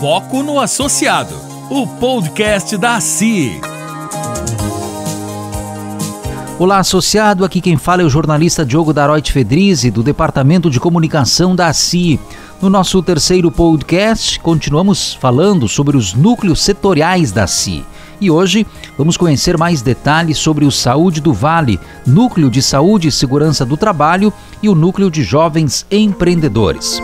Foco no Associado, o podcast da ACI. Olá, associado. Aqui quem fala é o jornalista Diogo Daroit Fedrizi, do Departamento de Comunicação da ACI. No nosso terceiro podcast, continuamos falando sobre os núcleos setoriais da ACI. E hoje vamos conhecer mais detalhes sobre o Saúde do Vale, Núcleo de Saúde e Segurança do Trabalho e o Núcleo de Jovens Empreendedores.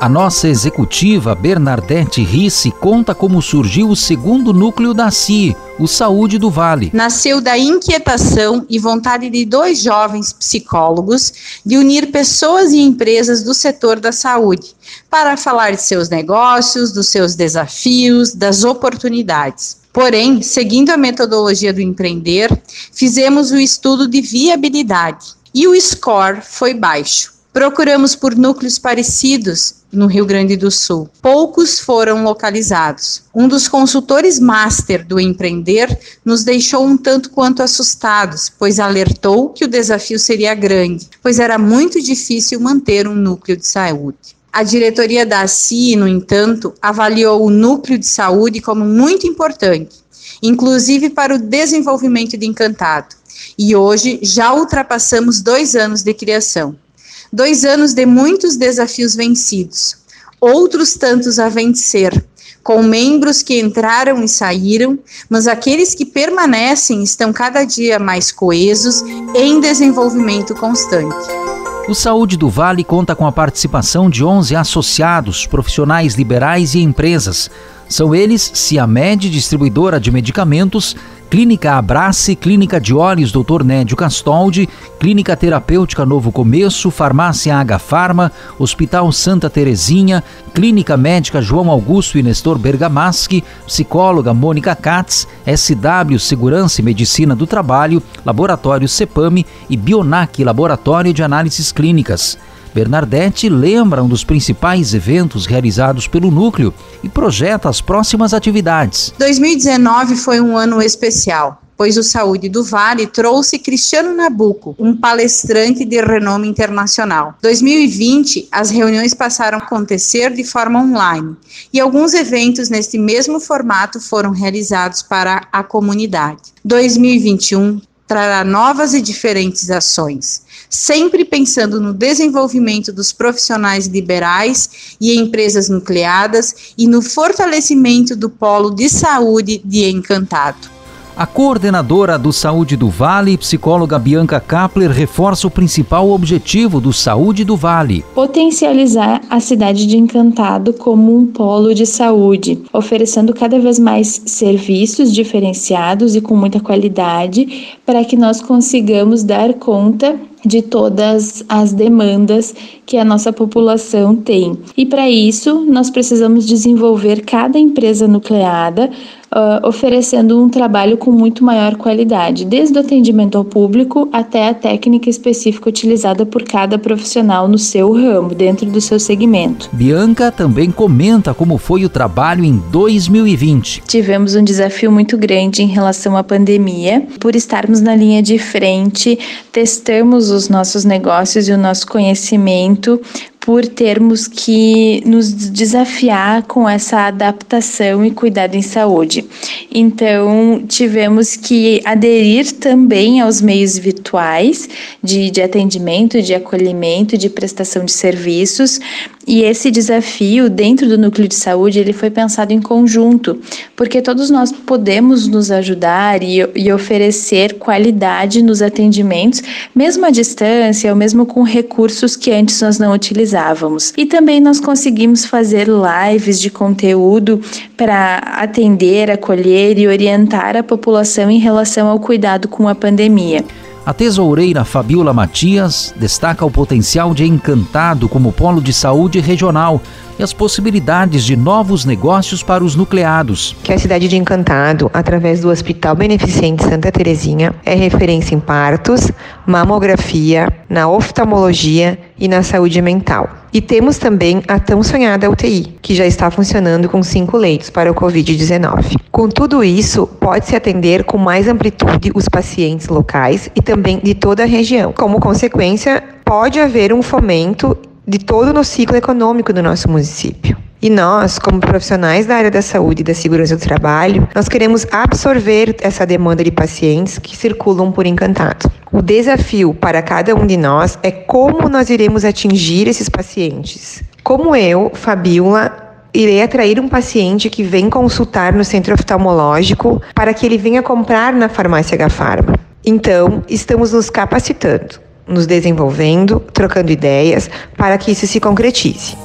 A nossa executiva Bernadette Risse conta como surgiu o segundo núcleo da CI, o Saúde do Vale. Nasceu da inquietação e vontade de dois jovens psicólogos de unir pessoas e empresas do setor da saúde para falar de seus negócios, dos seus desafios, das oportunidades. Porém, seguindo a metodologia do empreender, fizemos o estudo de viabilidade e o score foi baixo. Procuramos por núcleos parecidos no Rio Grande do Sul. Poucos foram localizados. Um dos consultores master do empreender nos deixou um tanto quanto assustados, pois alertou que o desafio seria grande, pois era muito difícil manter um núcleo de saúde. A diretoria da ACI, no entanto, avaliou o núcleo de saúde como muito importante, inclusive para o desenvolvimento de Encantado. E hoje já ultrapassamos dois anos de criação. Dois anos de muitos desafios vencidos, outros tantos a vencer, com membros que entraram e saíram, mas aqueles que permanecem estão cada dia mais coesos em desenvolvimento constante. O Saúde do Vale conta com a participação de 11 associados, profissionais liberais e empresas. São eles Ciamed, distribuidora de medicamentos, Clínica Abrace, Clínica de Olhos Dr. Nédio Castoldi, Clínica Terapêutica Novo Começo, Farmácia H Farma, Hospital Santa Terezinha, Clínica Médica João Augusto e Nestor Bergamaschi, Psicóloga Mônica Katz, SW Segurança e Medicina do Trabalho, Laboratório CEPAME e Bionac Laboratório de Análises Clínicas. Bernadette lembra um dos principais eventos realizados pelo núcleo e projeta as próximas atividades. 2019 foi um ano especial pois o Saúde do Vale trouxe Cristiano Nabuco, um palestrante de renome internacional. 2020, as reuniões passaram a acontecer de forma online e alguns eventos neste mesmo formato foram realizados para a comunidade. 2021 trará novas e diferentes ações, sempre pensando no desenvolvimento dos profissionais liberais e empresas nucleadas e no fortalecimento do polo de saúde de Encantado. A coordenadora do Saúde do Vale, psicóloga Bianca Kapler, reforça o principal objetivo do Saúde do Vale: potencializar a cidade de Encantado como um polo de saúde, oferecendo cada vez mais serviços diferenciados e com muita qualidade para que nós consigamos dar conta de todas as demandas que a nossa população tem. E para isso, nós precisamos desenvolver cada empresa nucleada uh, oferecendo um trabalho com muito maior qualidade, desde o atendimento ao público até a técnica específica utilizada por cada profissional no seu ramo, dentro do seu segmento. Bianca também comenta como foi o trabalho em 2020. Tivemos um desafio muito grande em relação à pandemia, por estarmos na linha de frente, testamos os nossos negócios e o nosso conhecimento por termos que nos desafiar com essa adaptação e cuidado em saúde. Então, tivemos que aderir também aos meios virtuais de, de atendimento, de acolhimento, de prestação de serviços. E esse desafio dentro do núcleo de saúde ele foi pensado em conjunto, porque todos nós podemos nos ajudar e, e oferecer qualidade nos atendimentos, mesmo à distância ou mesmo com recursos que antes nós não utilizávamos utilizávamos. E também nós conseguimos fazer lives de conteúdo para atender, acolher e orientar a população em relação ao cuidado com a pandemia. A tesoureira Fabiola Matias destaca o potencial de Encantado como polo de saúde regional e as possibilidades de novos negócios para os nucleados. Que a cidade de Encantado, através do Hospital Beneficente Santa Terezinha, é referência em partos, mamografia, na oftalmologia e na saúde mental. E temos também a tão sonhada UTI, que já está funcionando com cinco leitos para o Covid-19. Com tudo isso, pode-se atender com mais amplitude os pacientes locais e também de toda a região. Como consequência, pode haver um fomento de todo no ciclo econômico do nosso município. E nós, como profissionais da área da saúde e da segurança do trabalho, nós queremos absorver essa demanda de pacientes que circulam por Encantado. O desafio para cada um de nós é como nós iremos atingir esses pacientes. Como eu, Fabiola, irei atrair um paciente que vem consultar no centro oftalmológico para que ele venha comprar na farmácia H-Farma. Então, estamos nos capacitando, nos desenvolvendo, trocando ideias para que isso se concretize.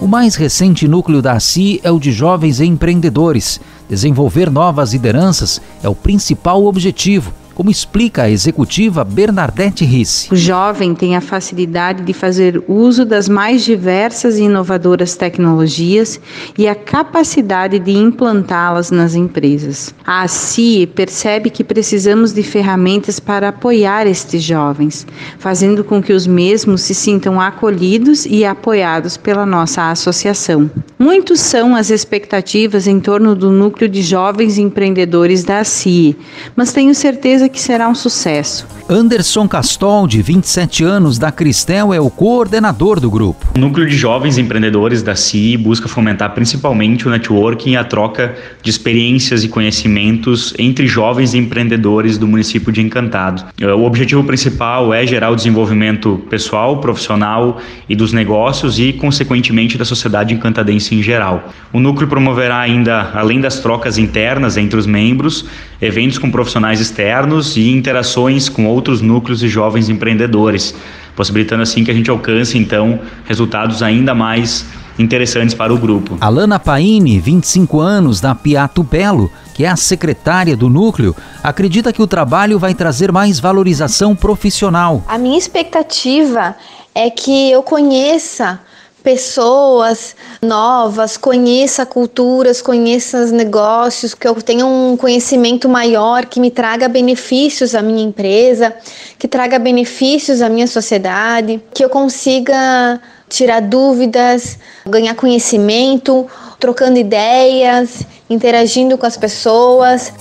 O mais recente núcleo da ACI é o de jovens empreendedores. Desenvolver novas lideranças é o principal objetivo como explica a executiva Bernadette Risse. O jovem tem a facilidade de fazer uso das mais diversas e inovadoras tecnologias e a capacidade de implantá-las nas empresas. A ACI percebe que precisamos de ferramentas para apoiar estes jovens, fazendo com que os mesmos se sintam acolhidos e apoiados pela nossa associação. Muitos são as expectativas em torno do núcleo de jovens empreendedores da ACI, mas tenho certeza certeza que será um sucesso. Anderson Castol, de 27 anos, da Cristel, é o coordenador do grupo. O núcleo de jovens empreendedores da CI busca fomentar principalmente o networking e a troca de experiências e conhecimentos entre jovens empreendedores do município de Encantado. É, o objetivo principal é gerar o desenvolvimento pessoal, profissional e dos negócios e, consequentemente, da sociedade encantadense em geral. O núcleo promoverá ainda, além das trocas internas entre os membros, eventos com profissionais externos e interações com outros núcleos de jovens empreendedores, possibilitando assim que a gente alcance então resultados ainda mais interessantes para o grupo. Alana Paine, 25 anos, da Piato Belo, que é a secretária do núcleo, acredita que o trabalho vai trazer mais valorização profissional. A minha expectativa é que eu conheça pessoas novas, conheça culturas, conheça negócios, que eu tenha um conhecimento maior que me traga benefícios à minha empresa, que traga benefícios à minha sociedade, que eu consiga tirar dúvidas, ganhar conhecimento, trocando ideias, interagindo com as pessoas.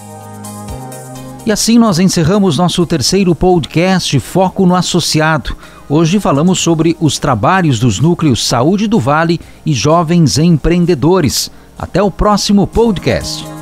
E assim nós encerramos nosso terceiro podcast Foco no Associado. Hoje falamos sobre os trabalhos dos núcleos Saúde do Vale e Jovens Empreendedores. Até o próximo podcast.